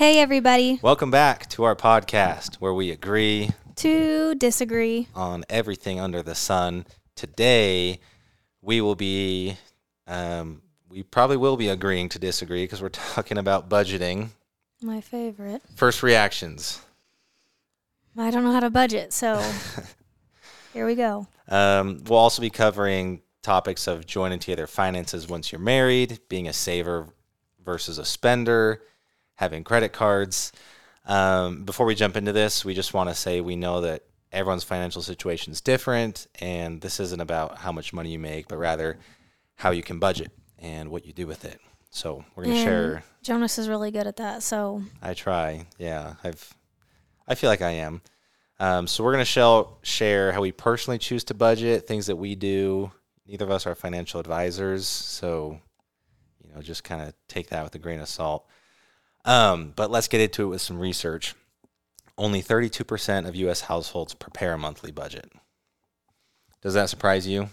Hey, everybody. Welcome back to our podcast where we agree To disagree. on everything under the sun. Today, we will be, um, we probably will be agreeing to disagree because we're talking about budgeting. My favorite. First reactions. I don't know how to budget, so here we go. Um, we'll also be covering topics of joining together finances once you're married, being a saver versus a spender, having credit cards. Um, before we jump into this, we just want to say we know that everyone's financial situation is different, and this isn't about how much money you make, but rather how you can budget and what you do with it. So we're gonna And share. Jonas is really good at that, so I try. Yeah, I've. I feel like I am. Um, so we're gonna shell, share how we personally choose to budget, things that we do. Neither of us are financial advisors, so you know, just kind of take that with a grain of salt. Um, but let's get into it with some research. Only 32% of U.S. households prepare a monthly budget. Does that surprise you?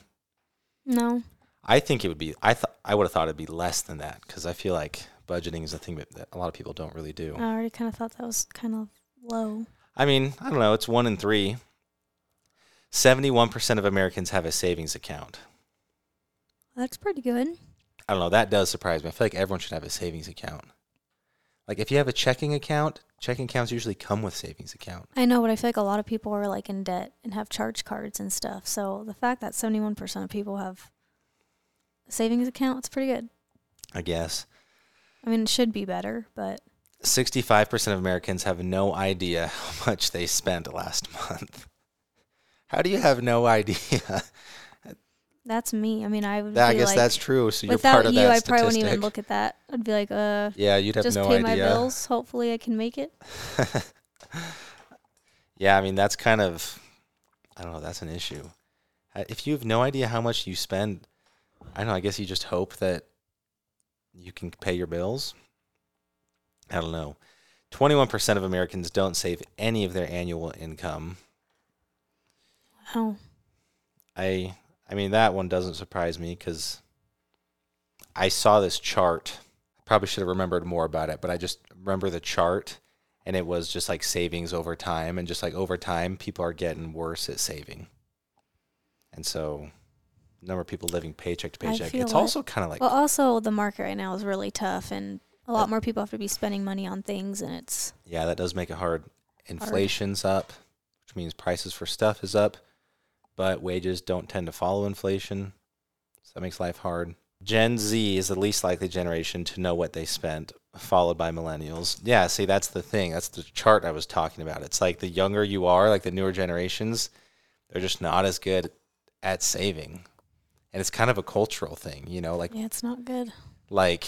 no. I think it would be. I thought I would have thought it'd be less than that because I feel like budgeting is a thing that, that a lot of people don't really do. I already kind of thought that was kind of low. I mean, I don't know. It's one in three. 71% of Americans have a savings account. That's pretty good. I don't know. That does surprise me. I feel like everyone should have a savings account. Like if you have a checking account, checking accounts usually come with savings account. I know, but I feel like a lot of people are like in debt and have charge cards and stuff. So the fact that 71% of people have a savings account, it's pretty good. I guess. I mean, it should be better, but 65% of Americans have no idea how much they spent last month. How do you have no idea? That's me. I mean, I would I be guess like, that's true. So you're without part of you, that I probably wouldn't even look at that. I'd be like, uh, Yeah, you'd have just no pay idea. my bills. Hopefully, I can make it. yeah, I mean that's kind of I don't know, that's an issue. Uh, If you have no idea how much you spend, I don't know, I guess you just hope that you can pay your bills. I don't know. 21% of Americans don't save any of their annual income. Wow. I I mean that one doesn't surprise me cuz I saw this chart. I probably should have remembered more about it, but I just remember the chart and it was just like savings over time and just like over time people are getting worse at saving. And so number of people living paycheck to paycheck. It's it. also kind of like Well, also the market right now is really tough, and a lot Uh, more people have to be spending money on things, and it's yeah, that does make it hard. Inflation's up, which means prices for stuff is up, but wages don't tend to follow inflation. So that makes life hard. Gen Z is the least likely generation to know what they spent, followed by millennials. Yeah, see, that's the thing. That's the chart I was talking about. It's like the younger you are, like the newer generations, they're just not as good at saving. And it's kind of a cultural thing, you know, like yeah, it's not good. like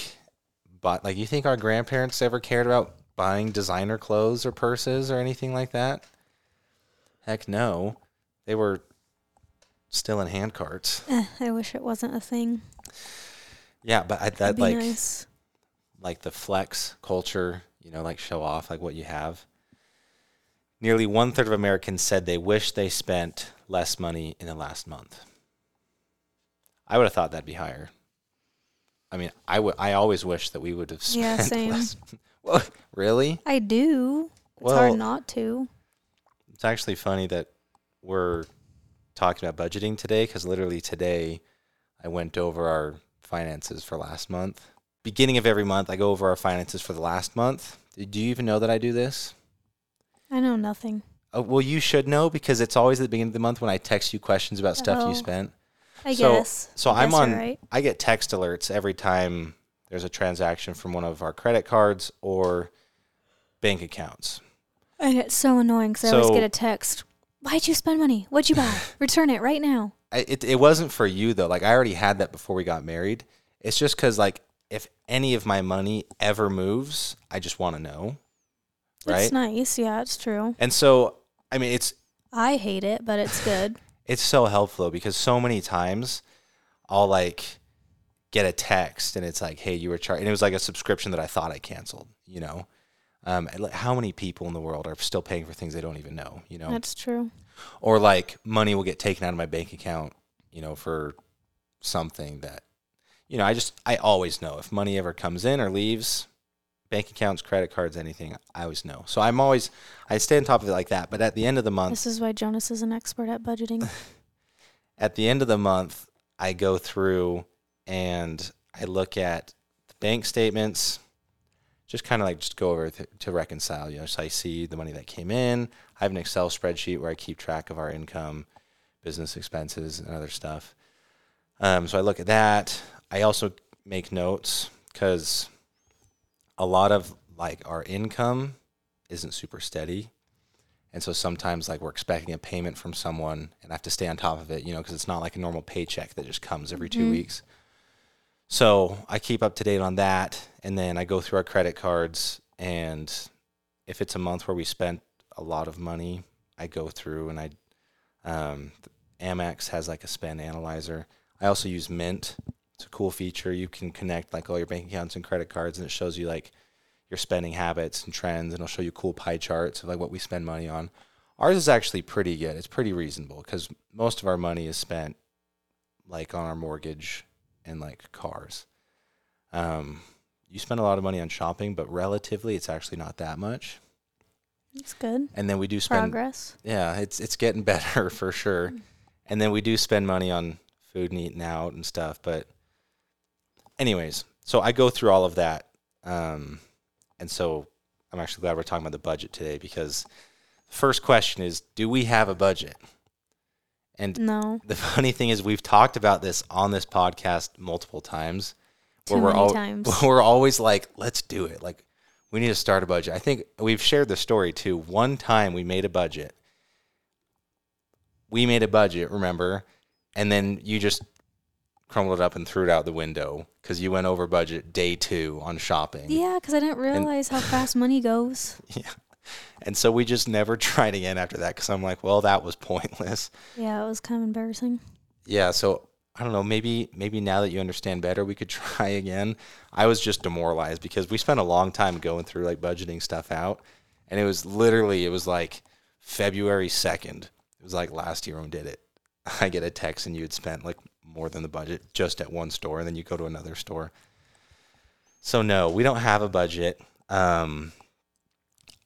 but like you think our grandparents ever cared about buying designer clothes or purses or anything like that heck no they were still in hand carts Eh, I wish it wasn't a thing. yeah but I, that like nice. like the flex culture you know like show off like what you have nearly one third of americans said they wish they spent less money in the last month i would have thought that'd be higher i mean i would i always wish that we would have spent Yeah, same. less well, really I do. It's Well- hard not to. It's actually funny that we're talking about budgeting today because literally today I went over our finances for last month. Beginning of every month, I go over our finances for the last month. Do you even know that I do this? I know nothing. Oh, well, you should know because it's always at the beginning of the month when I text you questions about stuff Oh. you spent. I So- guess. So I I'm on. Right. I get text alerts every time there's a transaction from one of our credit cards or bank accounts. And it's so annoying because I always get a text. Why'd you spend money? What'd you buy? Return it right now. I, it it wasn't for you though. Like I already had that before we got married. It's just because like if any of my money ever moves, I just want to know, right? It's nice. Yeah, it's true. And so I mean, it's I hate it, but it's good. it's so helpful though, because so many times I'll like get a text and it's like, hey, you were charged, and it was like a subscription that I thought I canceled. You know, um, how many people in the world are still paying for things they don't even know? You know, That's true. or like money will get taken out of my bank account, you know, for something that, you know, I just I always know if money ever comes in or leaves, bank accounts, credit cards, anything, I always know. So I'm always I stay on top of it like that. But at the end of the month, This is why Jonas is an expert at budgeting. at the end of the month, I go through and I look at the bank statements, just kind of like just go over th- to reconcile. You know, so I see the money that came in. I have an Excel spreadsheet where I keep track of our income, business expenses, and other stuff. Um, so I look at that. I also make notes because a lot of like our income isn't super steady. And so sometimes like we're expecting a payment from someone and I have to stay on top of it, you know, because it's not like a normal paycheck that just comes every 2 Mhm. weeks. So I keep up to date on that. And then I go through our credit cards. And if it's a month where we spent a lot of money, I go through and I, um, Amex has like a spend analyzer. I also use Mint. It's a cool feature. You can connect like all your bank accounts and credit cards and it shows you like your spending habits and trends and it'll show you cool pie charts of like what we spend money on. Ours is actually pretty good. It's pretty reasonable because most of our money is spent like on our mortgage and like cars. Um, you spend a lot of money on shopping, but relatively, it's actually not that much. It's good. And then we do spend, Progress. yeah, it's it's getting better for sure. And then we do spend money on food and eating out and stuff. But, anyways, so I go through all of that, um, and so I'm actually glad we're talking about the budget today because the first question is, do we have a budget? And No. the funny thing is, we've talked about this on this podcast multiple times. Too where we're times. we're always like, let's do it. Like, we need to start a budget. I think we've shared the story too. One time we made a budget. We made a budget, remember? And then you just crumbled it up and threw it out the window because you went over budget day two on shopping. Yeah, because I didn't realize how fast money goes. Yeah. And so we just never tried again after that because I'm like, well, that was pointless. Yeah, it was kind of embarrassing. Yeah, so I don't know, maybe maybe now that you understand better, we could try again. I was just demoralized because we spent a long time going through like budgeting stuff out and it was literally it was like February 2nd. It was like last year when we did it. I get a text and you had spent like more than the budget just at one store and then you go to another store. So no, we don't have a budget. Um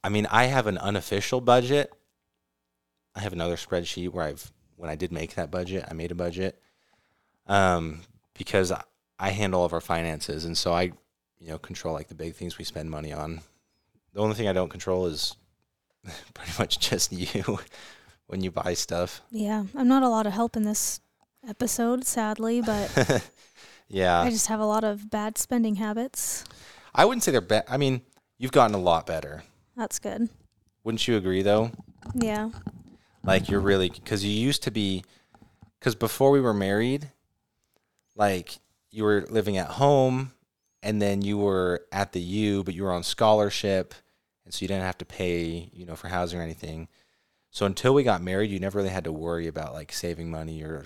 I mean, I have an unofficial budget. I have another spreadsheet where I've when I did make that budget, I made a budget um, because I- I handle all of our finances, and so I, you know, control like the big things we spend money on. The only thing I don't control is pretty much just you when you buy stuff. Yeah, I'm not a lot of help in this episode, sadly, but yeah, I just have a lot of bad spending habits. I wouldn't say they're bad. I mean, you've gotten a lot better. That's good. Wouldn't you agree, though? Yeah. Like you're really because you used to be because before we were married, like you were living at home and then you were at the U, but you were on scholarship, and so you didn't have to pay, you know, for housing or anything. So until we got married, you never really had to worry about like saving money or,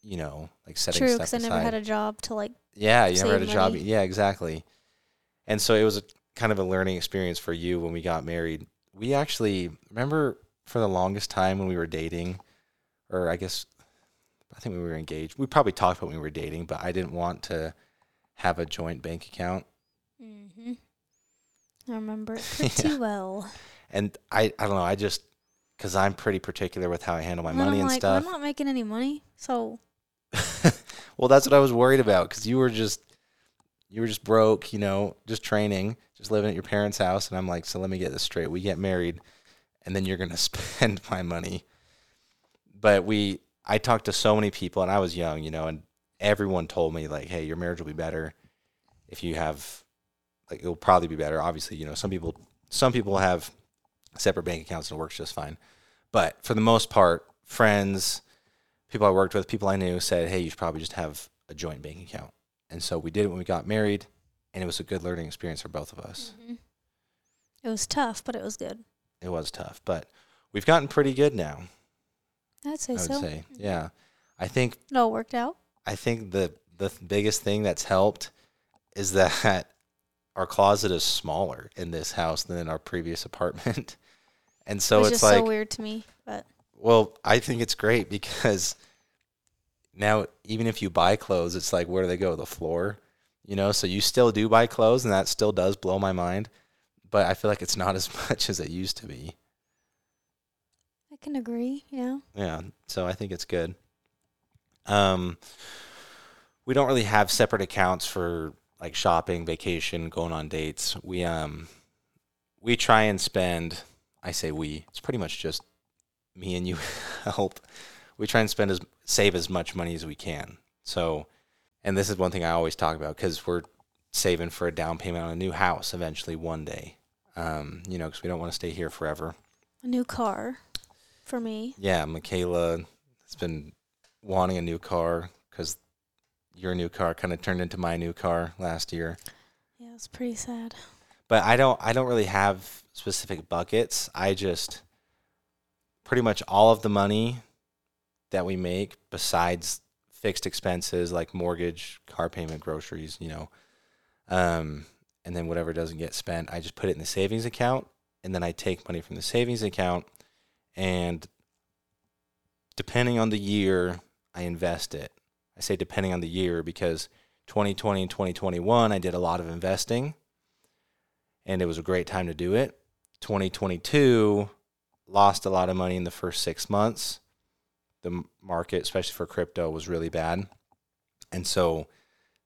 you know, like setting True, stuff because I never had a job to like. Yeah, you never had a save job. Yeah, exactly. And so it was a kind of a learning experience for you when we got married. We actually remember for the longest time when we were dating, or I guess I think we were engaged. We probably talked about when we were dating, but I didn't want to have a joint bank account. Mm-hmm. I remember it pretty well. And I, I don't know, I just because I'm pretty particular with how I handle my And money I'm and like, stuff. I'm not making any money, so well, that's what I was worried about because you were just you were just broke, you know, just training, just living at your parents' house, and I'm like, so let me get this straight: we get married, and then you're gonna spend my money. But we, I talked to so many people, and I was young, you know, and everyone told me like, hey, your marriage will be better if you have, like, it'll probably be better. Obviously, you know, some people, some people have separate bank accounts and it works just fine, but for the most part, friends people I worked with, people I knew said, "Hey, you should probably just have a joint bank account." And so we did it when we got married, and it was a good learning experience for both of us. Mhm. it was tough, but it was good. It was tough, but we've gotten pretty good now. I'd say I would so. say, yeah. I think No, It all worked out. I think the the th- biggest thing that's helped is that our closet is smaller in this house than in our previous apartment, and so it it's just like so weird to me, but Well, I think it's great because now even if you buy clothes, it's like where do they go? The floor. You know, so you still do buy clothes, and that still does blow my mind. But I feel like it's not as much as it used to be. I can agree. Yeah. Yeah, so I think it's good. Um, we don't really have separate accounts for like shopping, vacation, going on dates. We um, we try and spend. I say we. It's pretty much just me and you help. We try and spend as save as much money as we can. So, and this is one thing I always talk about because we're saving for a down payment on a new house eventually one day. Um, you know, because we don't want to stay here forever. A new car for me. Yeah, Mykayla has been wanting a new car because your new car kind of turned into my new car last year. Yeah, it's pretty sad. But I don't I don't really have specific buckets. I just pretty much all of the money that we make besides fixed expenses like mortgage, car payment, groceries, you know, um, and then whatever doesn't get spent, I just put it in the savings account, and then I take money from the savings account, and depending on the year, I invest it. I say depending on the year because 2020 and 2021, I did a lot of investing, and it was a great time to do it. 2022 lost a lot of money in the first six months. The market, especially for crypto, was really bad. And so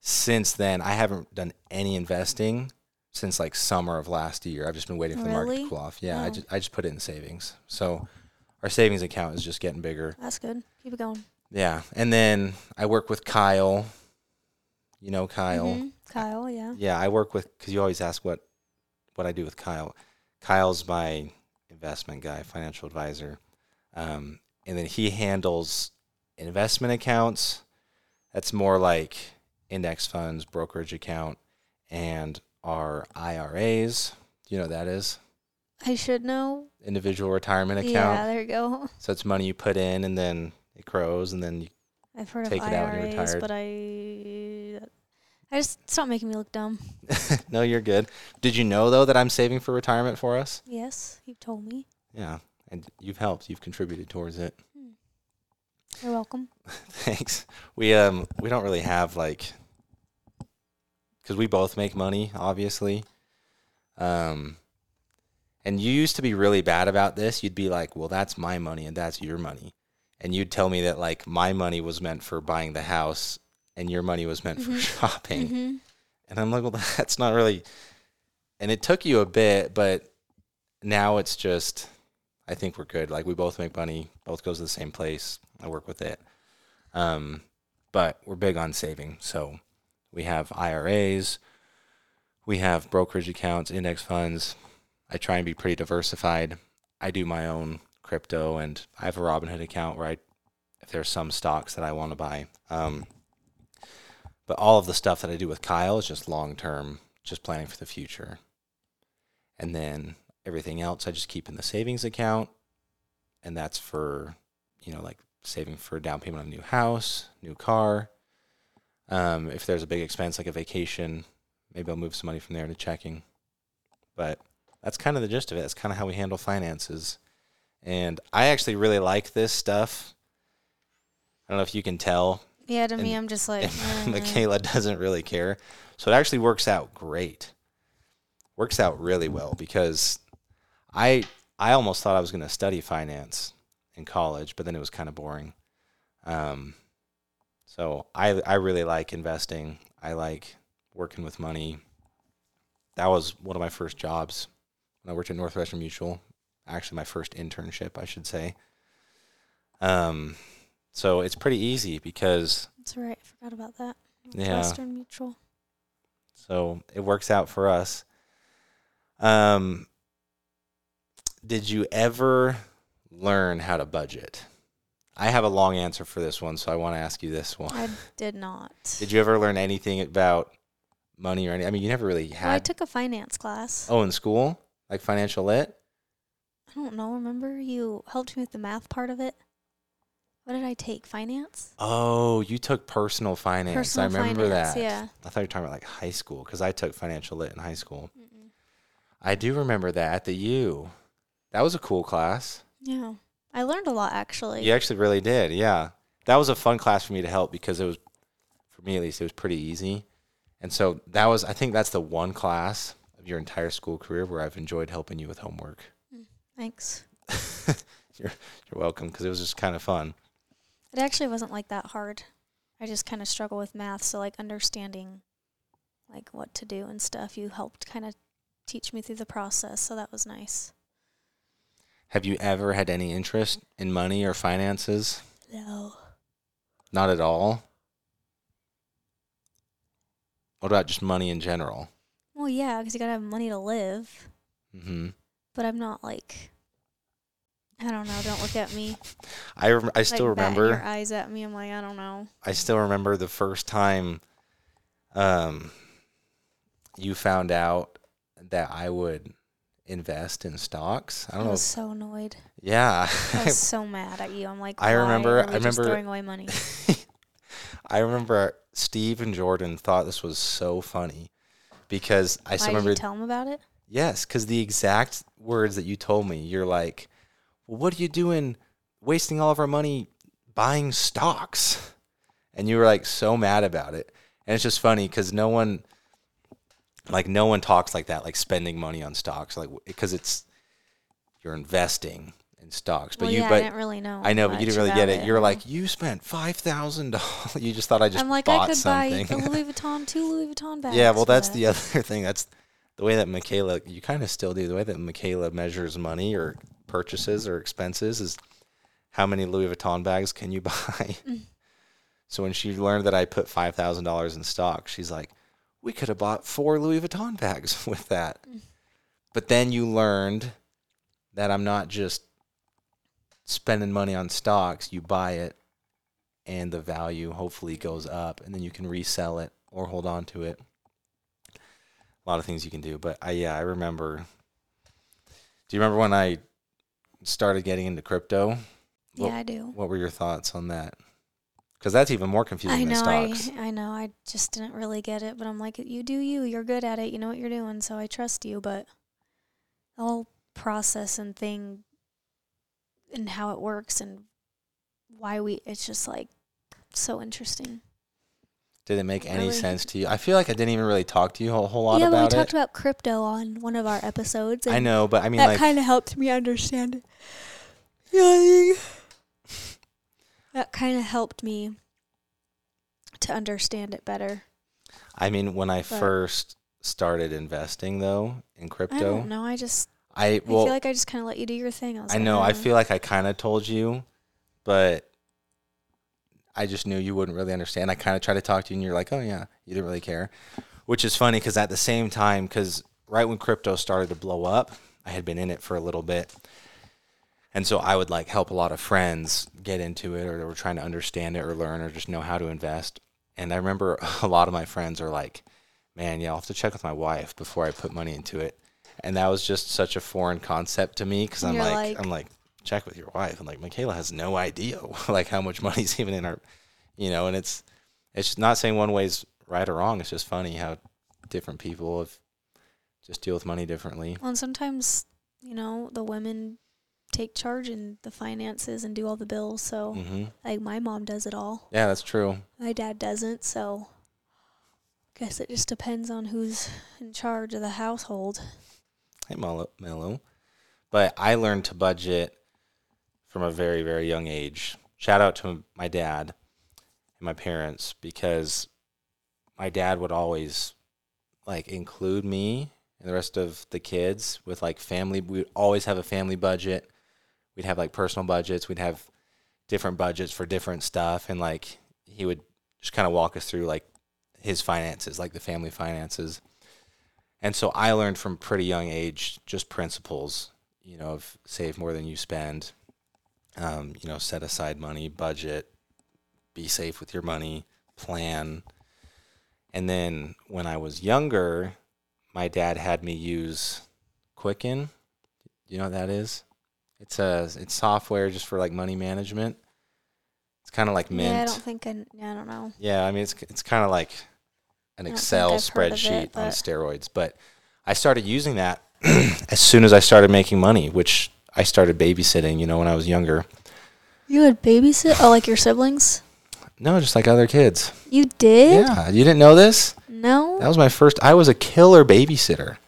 since then, I haven't done any investing since like summer of last year. I've just been waiting for the market to cool off. Yeah, I just I just put it in savings. So our savings account is just getting bigger. That's good. Keep it going. Yeah, and then I work with Kyle. You know Kyle. Mhm. Kyle, yeah. Yeah, I work with because you always ask what what I do with Kyle. Kyle's my investment guy, financial advisor, um, and then he handles investment accounts. That's more like index funds, brokerage account, and our IRAs. Do you know what that is? I should know. Individual retirement account. Yeah, there you go. So it's money you put in, and then it grows, and then you I've heard Take of it out when you're IRAs, retired. but I, I just stop making me look dumb. no, you're good. Did you know though that I'm saving for retirement for us? Yes, you've told me. Yeah, and you've helped. You've contributed towards it. You're welcome. Thanks. We um we don't really have like because we both make money, obviously. Um, and you used to be really bad about this. You'd be like, "Well, that's my money and that's your money," and you'd tell me that like my money was meant for buying the house and your money was meant for Mhm. shopping. hmm And I'm like, well, that's not really. And it took you a bit, but now it's just, I think we're good. Like we both make money, both goes to the same place. I work with it. Um, but we're big on saving. So we have IRAs, we have brokerage accounts, index funds. I try and be pretty diversified. I do my own crypto, and I have a Robinhood account where I, if there's some stocks that I want to buy. Um, but all of the stuff that I do with Kyle is just long term, just planning for the future. And then everything else I just keep in the savings account. And that's for, you know, like saving for a down payment on a new house, new car. Um, if there's a big expense like a vacation, maybe I'll move some money from there to checking. But that's kind of the gist of it. That's kind of how we handle finances. And I actually really like this stuff. I don't know if you can tell, Yeah, to And- me, I'm just like, eh. Mykayla doesn't really care. So it actually works out great. Works out really well because I I almost thought I was going to study finance in college, but then it was kind of boring. Um, so I I really like investing. I like working with money. That was one of my first jobs when I worked at Northwestern Mutual. Actually, my first internship, I should say. Um, so it's pretty easy because That's right. I forgot about that. Yeah. Mutual. So it works out for us. Um, did you ever learn how to budget? I have a long answer for this one, so I want to ask you this one. I did not. Did you ever learn anything about money or any? I mean, you never really Well, I took a finance class. oh, in school, like financial lit. I don't know. Remember, you helped me with the math part of it. What did I take? Finance. Oh, you took personal finance. Personal I remember finance, that. Yeah. I thought you were talking about like high school because I took financial lit in high school. Mm-mm. I do remember that at the U. That was a cool class. Yeah. I learned a lot actually. You actually really did, yeah. That was a fun class for me to help because it was, for me at least, it was pretty easy, And so that was, I think that's the one class of your entire school career where I've enjoyed helping you with homework. Mm, thanks. You're you're welcome because it was just kind of fun. It actually wasn't like that hard. I just kind of struggle with math, so like understanding like what to do and stuff. You helped kind of teach me through the process, so that was nice. Have you ever had any interest in money or finances? No. Not at all. What about just money in general? Well, yeah, because you gotta have money to live. hmm But I'm not like. I don't know. Don't look at me. I rem- I still like, remember. your eyes at me. I'm like, I don't know. I still remember the first time um you found out that I would invest in stocks. I I don't know. was If, so annoyed. yeah. I was so mad at you. I'm like, I remember- I remember- throwing away money. I remember Steve and Jordan thought this was so funny because I Why remember tell them about it? Yes, because the exact words that you told me, you're like, well, what are you doing wasting all of our money buying stocks? And you were like so mad about it. And it's just funny because no one, like, no one talks like that, like spending money on stocks, like, because it's, you're investing in stocks. But well, you, yeah, but I didn't really know. I know, but you didn't really get about it. You're like, you spent $5,000. you just thought I just I'm like, bought I could something. buy a Louis Vuitton, two Louis Vuitton bags. Yeah, well, that's that. the other thing. That's the way that Mykayla, you kind of still do. The way that Mykayla measures money or purchases or expenses is how many Louis Vuitton bags can you buy? Mm. So when she learned that I put five thousand dollars in stock, she's like, "We could have bought four Louis Vuitton bags with that." But then you learned that I'm not just spending money on stocks. You buy it, and the value hopefully goes up, and then you can resell it or hold on to it. A lot of things you can do, but I yeah, I remember. Do you remember when I started getting into crypto? Yeah, I do. What were your thoughts on that? Because that's even more confusing I than know. stocks. I, I know. I just didn't really get it, but I'm like, you do you. You're good at it. You know what you're doing, so I trust you. But the whole process and thing, and how it works, and why we, it's just like so interesting. Did it make any Really? sense to you? I feel like I didn't even really talk to you a whole lot yeah, but we talked it. about crypto on one of our episodes. And I know, but I mean, that like, kind of helped me understand it. Yeah, that kind of helped me to understand it better. I mean, when I but- first started investing though in I crypto, don't know. I just I I feel like I just kind of let you do your thing. I, was I like, know. I feel like I kind of told you, but I just knew you wouldn't really understand. I kind of tried to talk to you, and you're like, "Oh yeah," you didn't really care, which is funny because at the same time, because right when crypto started to blow up, I had been in it for a little bit, and so I would like help a lot of friends get into it, or they were trying to understand it, or learn, or just know how to invest. And I remember a lot of my friends are like, "Man, yeah, I'll have to check with my wife before I put money into it." And that was just such a foreign concept to me because I'm like, like- I'm like, check with your wife. And like, Mykayla has no idea like how much money's even in our, you know, and it's, it's not saying one way's right or wrong. It's just funny how different people have just deal with money differently. Well, and sometimes you know the women take charge in the finances and do all the bills. So hmm like my mom does it all. Yeah, that's true. My dad doesn't. So I guess it just depends on who's in charge of the household. Hey, Mellow. Mellow. But I learned to budget from a very, very young age. Shout out to my dad and my parents because my dad would always like include me and the rest of the kids with like family. We would always have a family budget. We'd have like personal budgets. We'd have different budgets for different stuff. And like he would just kind of walk us through like his finances, like the family finances. And so I learned from pretty young age just principles, you know, of save more than you spend, um, you know, set aside money, budget, be safe with your money, plan. And then when I was younger, my dad had me use Quicken. You know what that is? It's uh, a it's software just for like money management. It's kind of like Mint. Yeah, I don't think I. Yeah, I don't know. Yeah, I mean it's it's kind of like an I don't think Excel of it, spreadsheet on steroids. But I started using that as soon as I started making money, which I started babysitting. You know, when I was younger. You would babysit? Oh, like your siblings? No, just like other kids. You did? Yeah, you didn't know this? No. That was my first. I was a killer babysitter.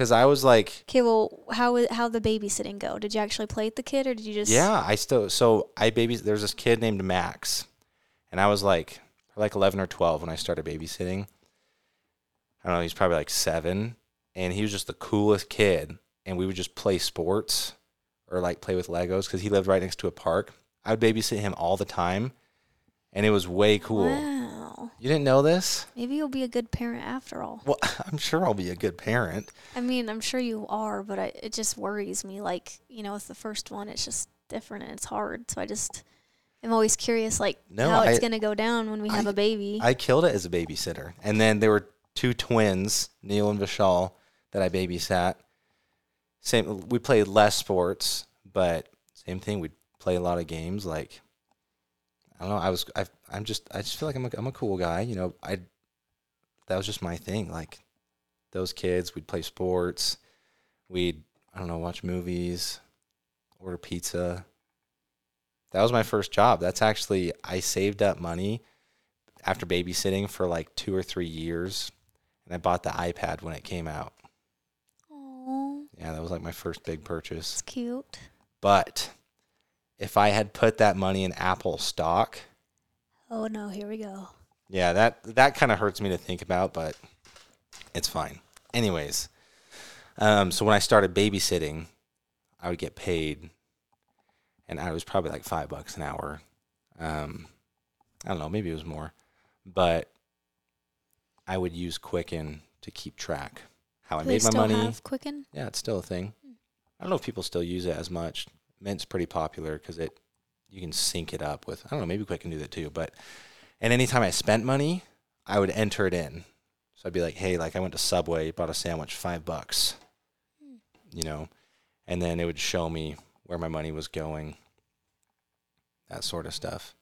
Cause I was like, Okay, well, how how the babysitting go? Did you actually play with the kid, or did you just? yeah, I still. So I baby. There's this kid named Max, and I was like, like 11 or 12 when I started babysitting. I don't know. He's probably like seven, and he was just the coolest kid. And we would just play sports, or like play with Legos, because he lived right next to a park. I would babysit him all the time, and it was way cool. Wow. You didn't know this? Maybe you'll be a good parent after all. Well, I'm sure I'll be a good parent. I mean, I'm sure you are, but I, it just worries me. Like, you know, with the first one, it's just different and it's hard. So I just, I'm always curious, like, No, how it's going to go down when we have a baby. I killed it as a babysitter. And then there were two twins, Neil and Vishal, that I babysat. Same we played less sports, but same thing. We'd play a lot of games like I don't know, I was I I'm just I just feel like I'm a I'm a cool guy, you know. I that was just my thing. Like those kids, we'd play sports, we'd I don't know, watch movies, order pizza. That was my first job. That's actually I saved up money after babysitting for like two or three years, and I bought the iPad when it came out. Oh, Yeah, that was like my first big purchase. it's cute. But if I had put that money in Apple stock, Oh no, here we go. yeah, that that kind of hurts me to think about, but it's fine. Anyways, um, so when I started babysitting, I would get paid, and I was probably like five bucks an hour. Um, I don't know, maybe it was more, but I would use Quicken to keep track how I Do made my still money. have Quicken? Yeah, it's still a thing. I don't know if people still use it as much. Mint's pretty popular because it you can sync it up with. I don't know. Maybe Quicken do that too. But and anytime I spent money, I would enter it in. So I'd be like, hey, like I went to Subway, bought a sandwich, five bucks. You know, and then it would show me where my money was going. That sort of stuff.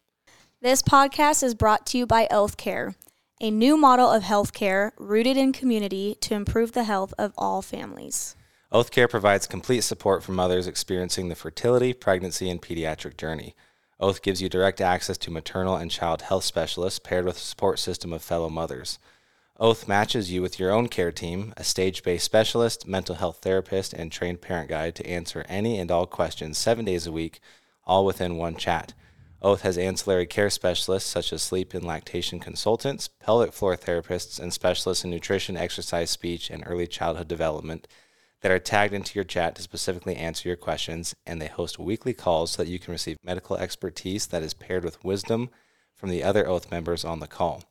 This podcast is brought to you by Oath Care, a new model of healthcare rooted in community to improve the health of all families. Oath Care provides complete support for mothers experiencing the fertility, pregnancy, and pediatric journey. Oath gives you direct access to maternal and child health specialists paired with a support system of fellow mothers. Oath matches you with your own care team, a stage based specialist, mental health therapist, and trained parent guide to answer any and all questions seven days a week, all within one chat. Oath has ancillary care specialists such as sleep and lactation consultants, pelvic floor therapists, and specialists in nutrition, exercise, speech, and early childhood development that are tagged into your chat to specifically answer your questions, and they host weekly calls so that you can receive medical expertise that is paired with wisdom from the other Oath members on the call.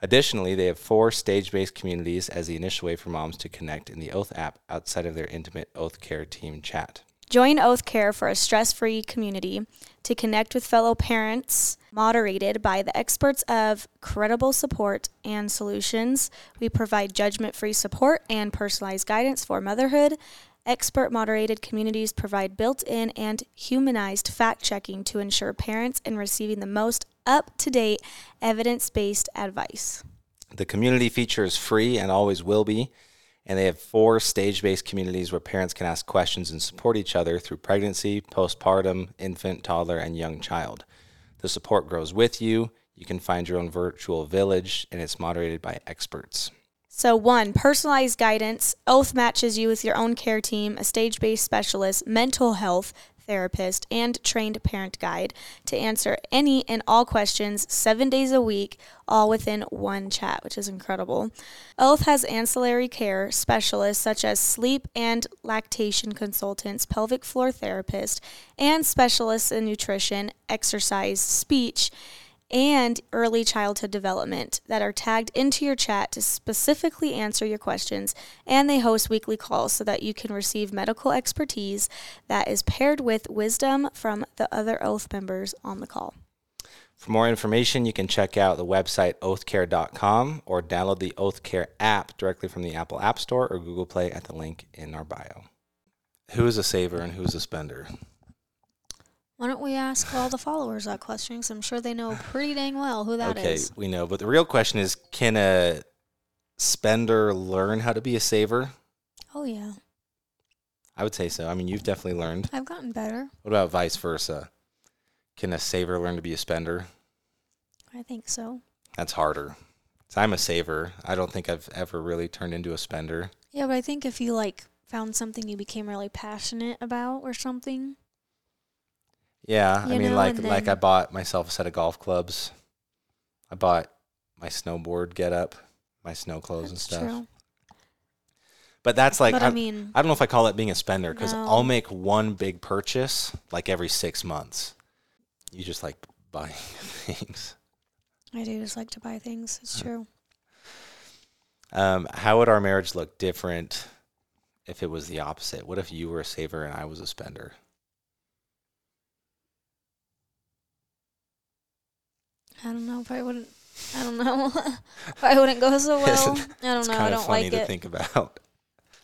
Additionally, they have four stage based communities as the initial way for moms to connect in the Oath app outside of their intimate Oath Care team chat. Join Oath Care for a stress free community to connect with fellow parents, moderated by the experts of credible support and solutions. We provide judgment free support and personalized guidance for motherhood. Expert moderated communities provide built in and humanized fact checking to ensure parents are receiving the most up to date evidence based advice. The community feature is free and always will be, and they have four stage based communities where parents can ask questions and support each other through pregnancy, postpartum, infant, toddler, and young child. The support grows with you. You can find your own virtual village, and it's moderated by experts. So, one, personalized guidance. Oath matches you with your own care team, a stage based specialist, mental health therapist, and trained parent guide to answer any and all questions seven days a week, all within one chat, which is incredible. Oath has ancillary care specialists such as sleep and lactation consultants, pelvic floor therapist, and specialists in nutrition, exercise, speech and early childhood development that are tagged into your chat to specifically answer your questions. And they host weekly calls so that you can receive medical expertise that is paired with wisdom from the other Oath members on the call. For more information, you can check out the website oathcare.com or download the Oathcare app directly from the Apple App Store or Google Play at the link in our bio. Who is a saver and who's a spender? Why don't we ask all the followers that question? Because I'm sure they know pretty dang well who that is. okay, we know, but the real question is can a spender learn how to be a saver? Oh, yeah. I would say so. I mean, you've definitely learned. I've gotten better. What about vice versa? Can a saver learn to be a spender? I think so. That's harder. I'm a saver. I don't think I've ever really turned into a spender. Yeah, but I think if you like found something you became really passionate about or something. Yeah, I You mean, know, like like I bought myself a set of golf clubs. I bought my snowboard get up, my snow clothes and stuff. true. But that's like but I, I mean, I don't know if I call it being a spender because No. I'll make one big purchase like every six months. You just like buying things. I do just like to buy things. It's true. Um, how would our marriage look different if it was the opposite? What if you were a saver and I was a spender? I don't know if I wouldn't. I don't know. if I wouldn't go so well. Isn't- I don't know. I kind of don't funny like to it. think about.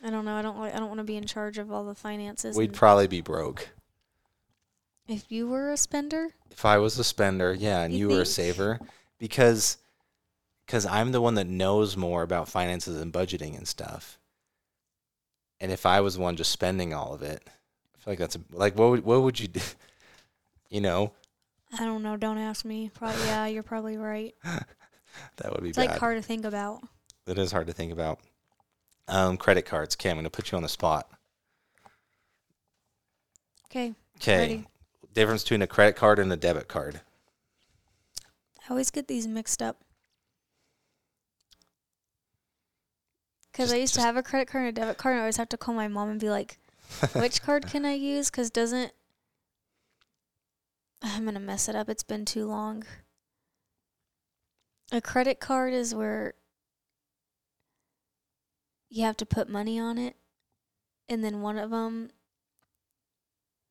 I don't know. I don't like. I don't want to be in charge of all the finances. We'd probably be broke. if you were a spender, If I was a spender, yeah, and You you, were a saver, because because I'm the one that knows more about finances and budgeting and stuff. And if I was the one just spending all of it, I feel like that's a, like what would, what would you do? You know, I don't know. Don't ask me. Probably. Yeah, you're probably right. that would be It's bad. like hard to think about. It is hard to think about. Um, credit cards. Okay, I'm going to put you on the spot. Okay. Okay, difference between a credit card and a debit card. I always get these mixed up. Because I Just- used to have a credit card and a debit card, and I always have to call my mom and be like, which card can I use? Because doesn't. I'm going to mess it up. It's been too long. A credit card is where you have to put money on it. And then one of them.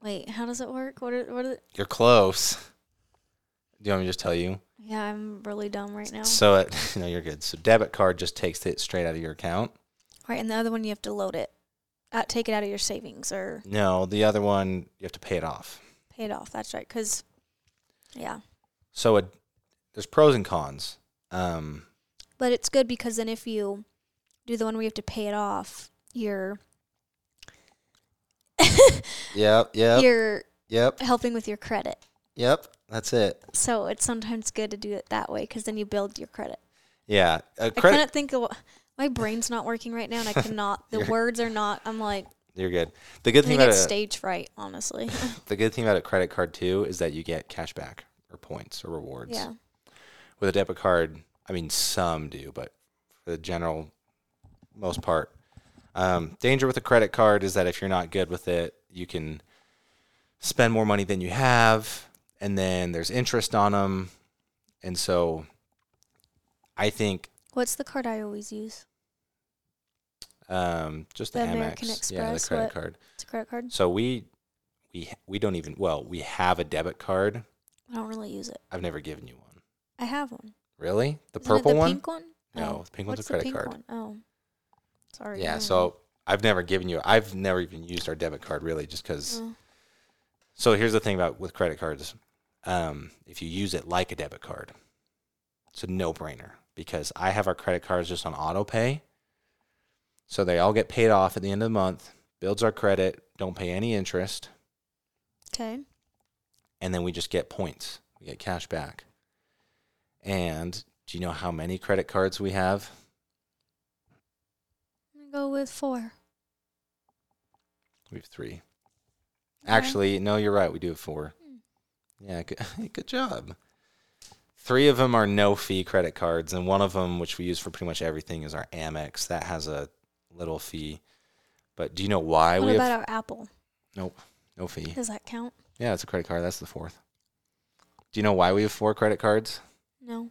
Wait, how does it work? What are, what are, You're close. Do you want me to just tell you? yeah, I'm really dumb right now. So it, no, you're good. So debit card just takes it straight out of your account. Right, and the other one you have to load it, uh, take it out of your savings or No, the other one you have to pay it off. Pay it off. That's right, because yeah, So it, there's pros and cons. Um, but it's good because then if you do the one where you have to pay it off, you're yep, yep, you're yep, helping with your credit. yep. That's it. So it's sometimes good to do it that way because then you build your credit. Yeah, a I credit. couldn't think of my brain's not working right now, and I cannot. The words are not. I'm like, You're good. The good I thing about it's a, stage fright, honestly. the good thing about a credit card too is that you get cash back or points or rewards. yeah, With a debit card, I mean some do, but for the general most part, um, danger with a credit card is that if you're not good with it, you can spend more money than you have, and then there's interest on them, and so I think what's the card I always use? Um, just the, The Amex, American yeah, the credit what? card. It's a credit card. So we we we don't even well we have a debit card. I don't really use it. I've never given you one. I have one. Really? The Isn't purple the one? Pink one? No, Oh. the pink one's What's a the credit pink card. one? Oh, sorry. Yeah, don't so I've never given you. I've never even used our debit card really, just because. know. So here's the thing about with credit cards, um, if you use it like a debit card, it's a no-brainer because I have our credit cards just on auto pay, so they all get paid off at the end of the month. Builds our credit, don't pay any interest, okay. and then we just get points. We get cash back. And do you know how many credit cards we have? I'm gonna go with four. We have three. Okay. Actually, no, you're right. We do have four. Hmm. Yeah, good, good job. Three of them are no fee credit cards, and one of them, which we use for pretty much everything, is our Amex. That has a little fee. But do you know why what we about have our Apple? Nope, no fee? Does that count? Yeah, it's a credit card. That's the fourth. Do you know why we have four credit cards? No.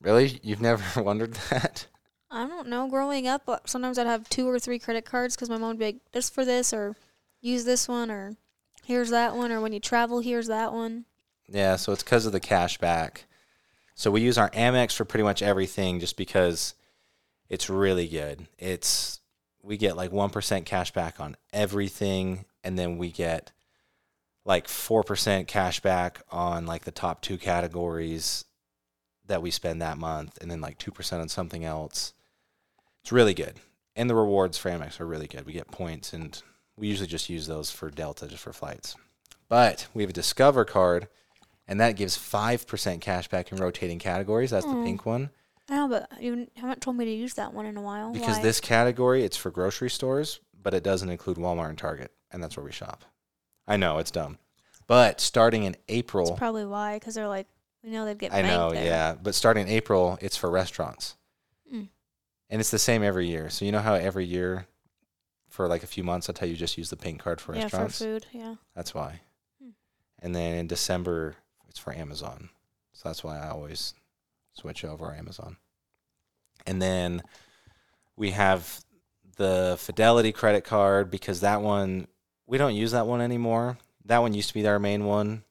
Really? You've never wondered that? I don't know. Growing up, uh, sometimes I'd have two or three credit cards because my mom would be like, "This for this," or "Use this one," or "Here's that one," or "When you travel, here's that one." Yeah, so it's because of the cash back. So we use our Amex for pretty much everything just because it's really good. It's we get like 1% cash back on everything and then we get like 4% cash back on like the top two categories that we spend that month and then like 2% on something else. It's really good. And the rewards for Amex are really good. We get points and we usually just use those for Delta just for flights. But we have a Discover card and that gives 5% cash back in rotating categories. That's the Mm. pink one. I know, but you haven't told me to use that one in a while. Because Why? this category, it's for grocery stores, but it doesn't include Walmart and Target, and that's where we shop. I know it's dumb, but starting in That's April, probably why, because they're like, we know they'd get. I know, there. yeah, but starting in April, it's for restaurants, Mm. and it's the same every year. So you know how every year, for like a few months, I tell you just use the pink card for Yeah, for restaurants. food. Yeah. That's why. Hmm. And then in December, it's for Amazon. So that's why I always switch over Amazon. And then we have the Fidelity credit card because that one, we don't use that one anymore. That one used to be our main one.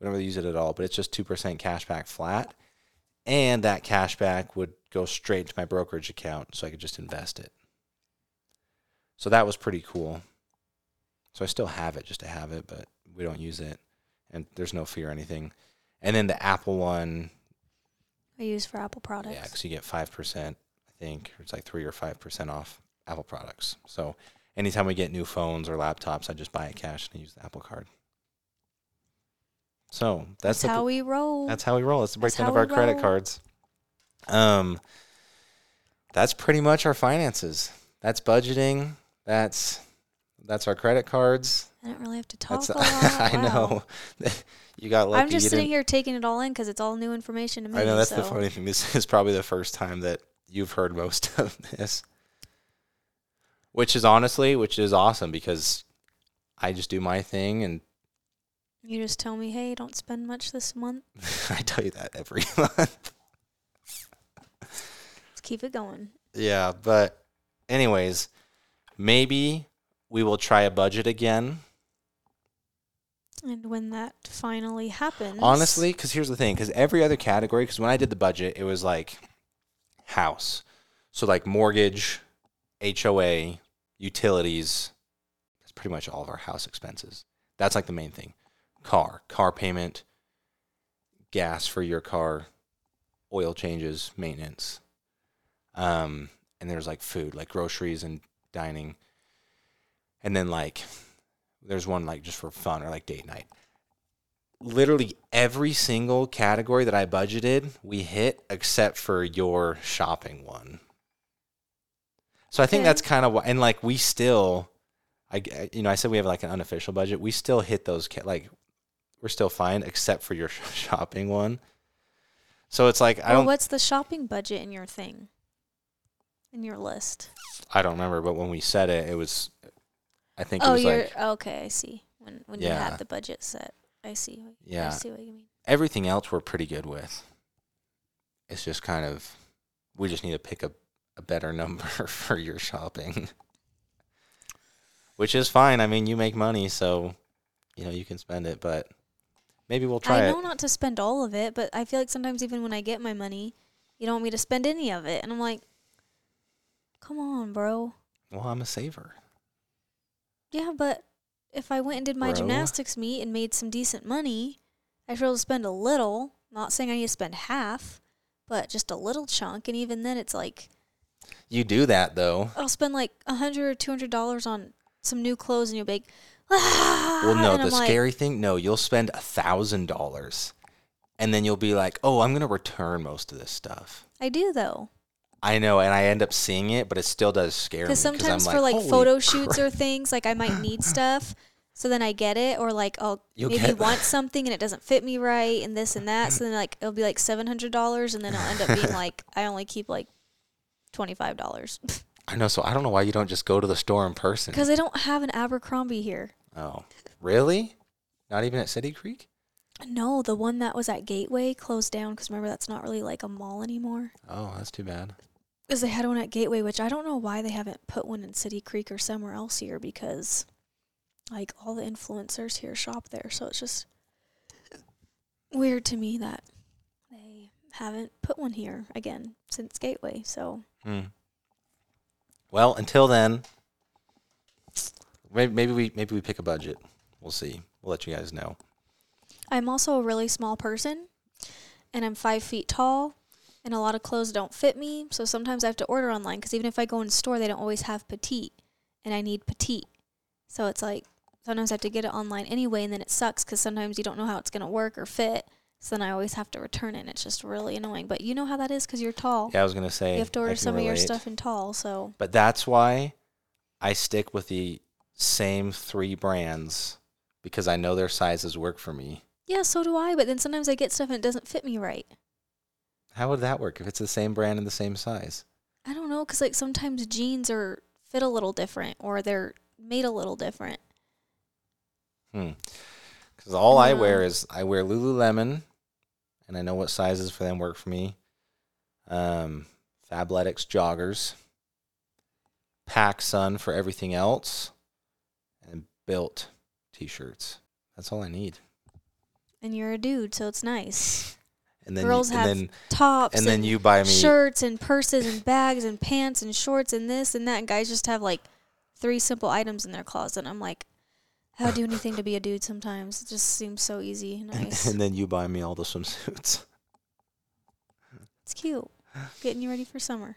We don't really use it at all, but it's just 2% cash back flat. And that cash back would go straight to my brokerage account so I could just invest it. So that was pretty cool. So I still have it just to have it, but we don't use it. And there's no fee or anything. And then the Apple one, I use for Apple products. yeah, because you get 5%, I think. It's like 3 or 5% off Apple products. So anytime we get new phones or laptops, I just buy it cash and use the Apple card. So that's, that's the, how we roll. that's how we roll. That's the breakdown of our credit roll. cards. Um, that's pretty much our finances. That's budgeting. That's that's our credit cards. I don't really have to talk That's a lot. I Wow. know. you got lucky. I'm just sitting here taking it all in because it's all new information to me. I know that's the funny thing. This is probably the first time that you've heard most of this, which is honestly, which is awesome because I just do my thing and You just tell me, hey, don't spend much this month. I tell you that every month. Let's keep it going. Yeah, but anyways, maybe we will try a budget again. And when that finally happens, Honestly, because here's the thing: because every other category, because when I did the budget, it was like house, so like mortgage, HOA, utilities. That's pretty much all of our house expenses. That's like the main thing: car, car payment, gas for your car, oil changes, maintenance. Um, and there's like food, like groceries and dining, and then like there's one like just for fun or like date night literally every single category that I budgeted, we hit except for your shopping one. So I think Okay. that's kind of what, and like we still, I you know I said we have like an unofficial budget. We still hit those ca- like we're still fine except for your shopping one. So it's like I well, don't what's the shopping budget in your thing? In your list? I don't remember, but when we said it, it was I think it Oh, was you're like okay. I see. When when you Yeah. had the budget set, I see. what- I see what you mean. everything else we're pretty good with. It's just kind of we just need to pick a, a better number for your shopping. Which is fine. I mean, you make money, so you know, you can spend it, but maybe we'll try I it. know not to spend all of it, but I feel like sometimes even when I get my money, you don't want me to spend any of it, and I'm like, come on, bro. Well, I'm a saver. Yeah, but if I went and did my Bro. gymnastics meet and made some decent money, I should be able to spend a little. Not saying I need to spend half, but just a little chunk. And even then, it's like You do that though. I'll spend like a hundred or two hundred dollars on some new clothes, and you'll be like, ah, Well, no, and the I'm like, scary thing, no, you'll spend a thousand dollars, and then you'll be like, "Oh, I'm gonna return most of this stuff." I do though, I know, and I end up seeing it, but it still does scare me. because 'cause I'm sometimes for like photo shoots crap." or things, like I might need stuff. So then I get it, or like I'll You'll maybe want something and it doesn't fit me right, and this and that. So then like it'll be like seven hundred dollars, and then it'll end up being like I only keep like twenty five dollars I know, so I don't know why you don't just go to the store in person. because I don't have an Abercrombie here. Oh, really? Not even at City Creek? No, the one that was at Gateway closed down because remember that's not really like a mall anymore. Oh, that's too bad. Because they had one at Gateway, which I don't know why they haven't put one in City Creek or somewhere else here because, like, all the influencers here shop there. So it's just weird to me that they haven't put one here again since Gateway. So Hmm. Well, until then, maybe, maybe we maybe we pick a budget. We'll see. We'll let you guys know. I'm also a really small person and I'm five feet tall and a lot of clothes don't fit me. So sometimes I have to order online because even if I go in store, they don't always have petite and I need petite. So it's like sometimes I have to get it online anyway and then it sucks because sometimes you don't know how it's going to work or fit. So then I always have to return it. And it's just really annoying. But you know how that is because you're tall. Yeah, I was gonna say you have to order some of your stuff in tall. So But that's why I stick with the same three brands because I know their sizes work for me. yeah, so do I. But then sometimes I get stuff and it doesn't fit me right. How would that work if it's the same brand and the same size? I don't know because like sometimes jeans are fit a little different or they're made a little different. Hmm. Because all I Uh. wear is I wear Lululemon, and I know what sizes for them work for me. Um, Fabletics joggers, Pac Sun for everything else, and Bylt t-shirts. That's all I need. And you're a dude, so it's nice. And then Girls you, have and then Tops and then you buy me shirts and purses and bags and pants and shorts and this and that. And guys just have like three simple items in their closet. I'm like, how do anything to be a dude sometimes? It just seems so easy. and Nice. and then you buy me all the swimsuits. it's cute. Getting you ready for summer.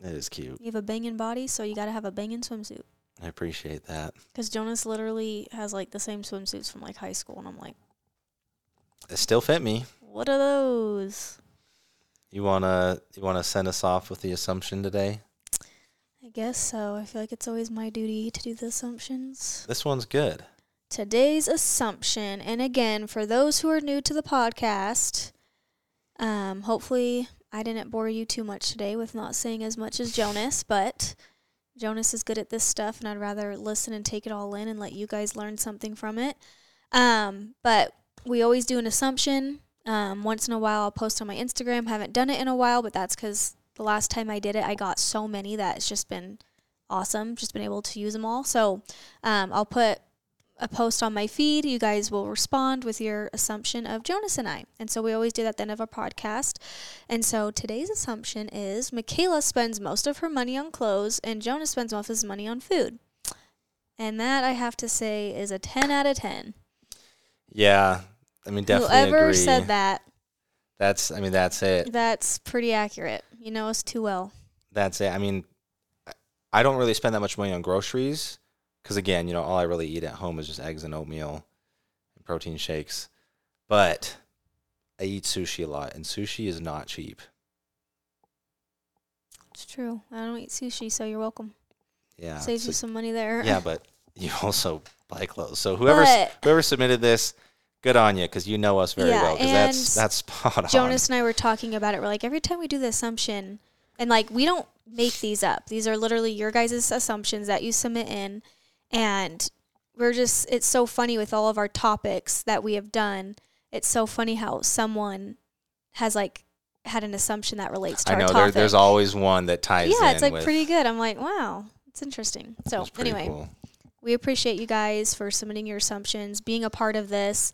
That is cute. You have a banging body, so you got to have a banging swimsuit. I appreciate that. Because Jonas literally has like the same swimsuits from like high school. And I'm like, It still fit me. What are those? You wanna you wanna send us off with the assumption today? I guess so. I feel like it's always my duty to do the assumptions. This one's good. today's assumption and again for those who are new to the podcast um hopefully i didn't bore you too much today with not saying as much as jonas but jonas is good at this stuff and i'd rather listen and take it all in and let you guys learn something from it um but we always do an assumption um once in a while i'll post on my instagram haven't done it in a while but that's because the last time i did it i got so many that it's just been awesome just been able to use them all so um, i'll put a post on my feed. You guys will respond with your assumption of Jonas and I. And so we always do that at the end of our podcast. And so today's assumption is Mykayla spends most of her money on clothes and Jonas spends most of his money on food. And that I have to say is a 10 out of 10. Yeah. I mean definitely Whoever agree. said that, That's I mean that's it. that's pretty accurate. You know us too well. That's it. I mean I- don't really spend that much money on groceries cuz again, you know, all I really eat at home is just eggs and oatmeal and protein shakes. But I eat sushi a lot and sushi is not cheap. It's true. I don't eat sushi, so you're welcome. Yeah. Saves so- you some money there. yeah, but you also buy clothes. So whoever s- whoever submitted this, good on you because you know us very Yeah, well. Because that's that's spot on. Jonas and I were talking about it. We're like, every time we do the assumption, and like, we don't make these up. These are literally your guys' assumptions that you submit in. And we're just, it's so funny with all of our topics that we have done. It's so funny how someone has like had an assumption that relates to I our know there, topic. there's always one that ties. yeah, it's like pretty good. I'm like, wow, it's interesting. So, anyway, cool. We appreciate you guys for submitting your assumptions, being a part of this.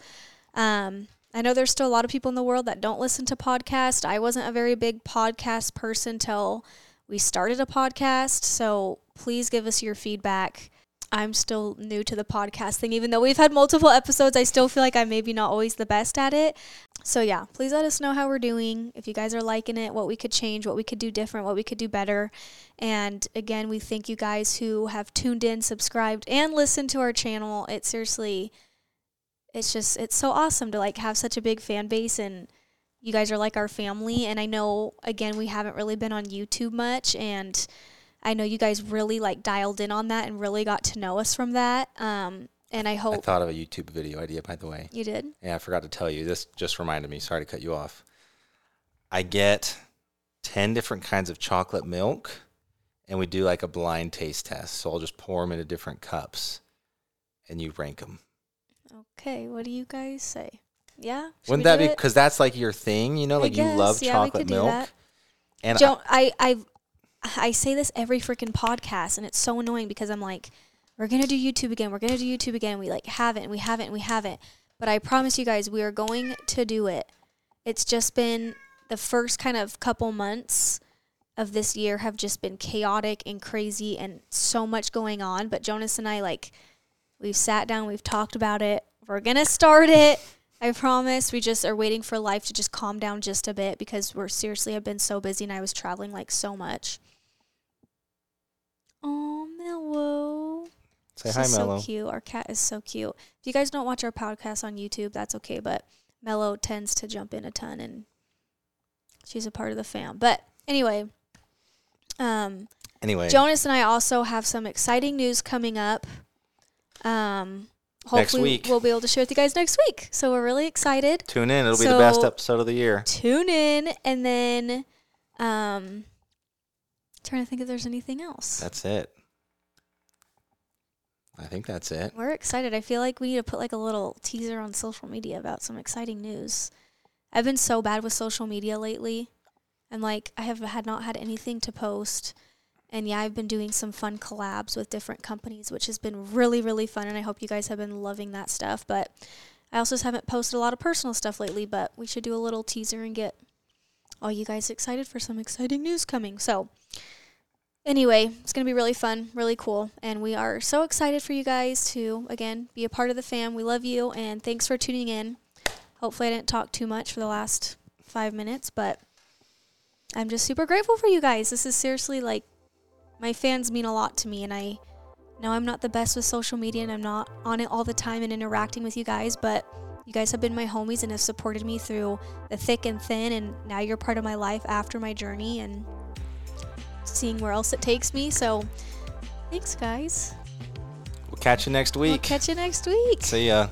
Um, I know there's still a lot of people in the world that don't listen to podcasts. I wasn't a very big podcast person till we started a podcast. So please give us your feedback. I'm still new to the podcast thing. Even though we've had multiple episodes, I still feel like I'm maybe not always the best at it. So, yeah, please let us know how we're doing. If you guys are liking it, what we could change, what we could do different, what we could do better. And again, we thank you guys who have tuned in, subscribed, and listened to our channel. It seriously, it's just, it's so awesome to like have such a big fan base and you guys are like our family. And I know, again, we haven't really been on YouTube much. And I know you guys really like dialed in on that and really got to know us from that. Um, and I hope I thought of a YouTube video idea, by the way. you did. Yeah, I forgot to tell you. This just reminded me. Sorry to cut you off. I get 10 different kinds of chocolate milk, and we do like a blind taste test. So I'll just pour them into different cups, and you rank them. Okay, what do you guys say? Yeah, Should Wouldn't that be because that's like your thing? You know, I like you love guess, yeah, chocolate milk. And Don't I I I say this every freaking podcast and it's so annoying because I'm like, we're gonna do YouTube again, we're gonna do YouTube again. We like haven't, we haven't, we haven't. But I promise you guys, we are going to do it. It's just been the first kind of couple months of this year have just been chaotic and crazy and so much going on. But Jonas and I like we've sat down, we've talked about it. We're gonna start it. I promise. We just are waiting for life to just calm down just a bit because we're seriously have been so busy and I was traveling like so much. Oh, Mellow. say She's hi, so cute. Our cat is so cute. If you guys don't watch our podcast on YouTube, that's okay, but Mello tends to jump in a ton and she's a part of the fam. But anyway, um, Anyway, Jonas and I also have some exciting news coming up. Um, Next hopefully week. we'll be able to share with you guys next week. So we're really excited. tune in. It'll be the best episode of the year. Tune in and then um trying to think if there's anything else. That's it. I think that's it. We're excited. I feel like we need to put like a little teaser on social media about some exciting news. I've been so bad with social media lately. And like I have had not had anything to post. And yeah, I've been doing some fun collabs with different companies, which has been really, really fun. And I hope you guys have been loving that stuff. But I also just haven't posted a lot of personal stuff lately. But we should do a little teaser and get all you guys excited for some exciting news coming. So, anyway, it's going to be really fun, really cool. And we are so excited for you guys to, again, be a part of the fam. We love you. And thanks for tuning in. Hopefully, I didn't talk too much for the last five minutes, but I'm just super grateful for you guys. This is seriously like my fans mean a lot to me. And I know I'm not the best with social media and I'm not on it all the time and interacting with you guys, but you guys have been my homies and have supported me through the thick and thin. And now you're part of my life after my journey and seeing where else it takes me. So thanks, guys. We'll catch you next week. We'll catch you next week. See ya.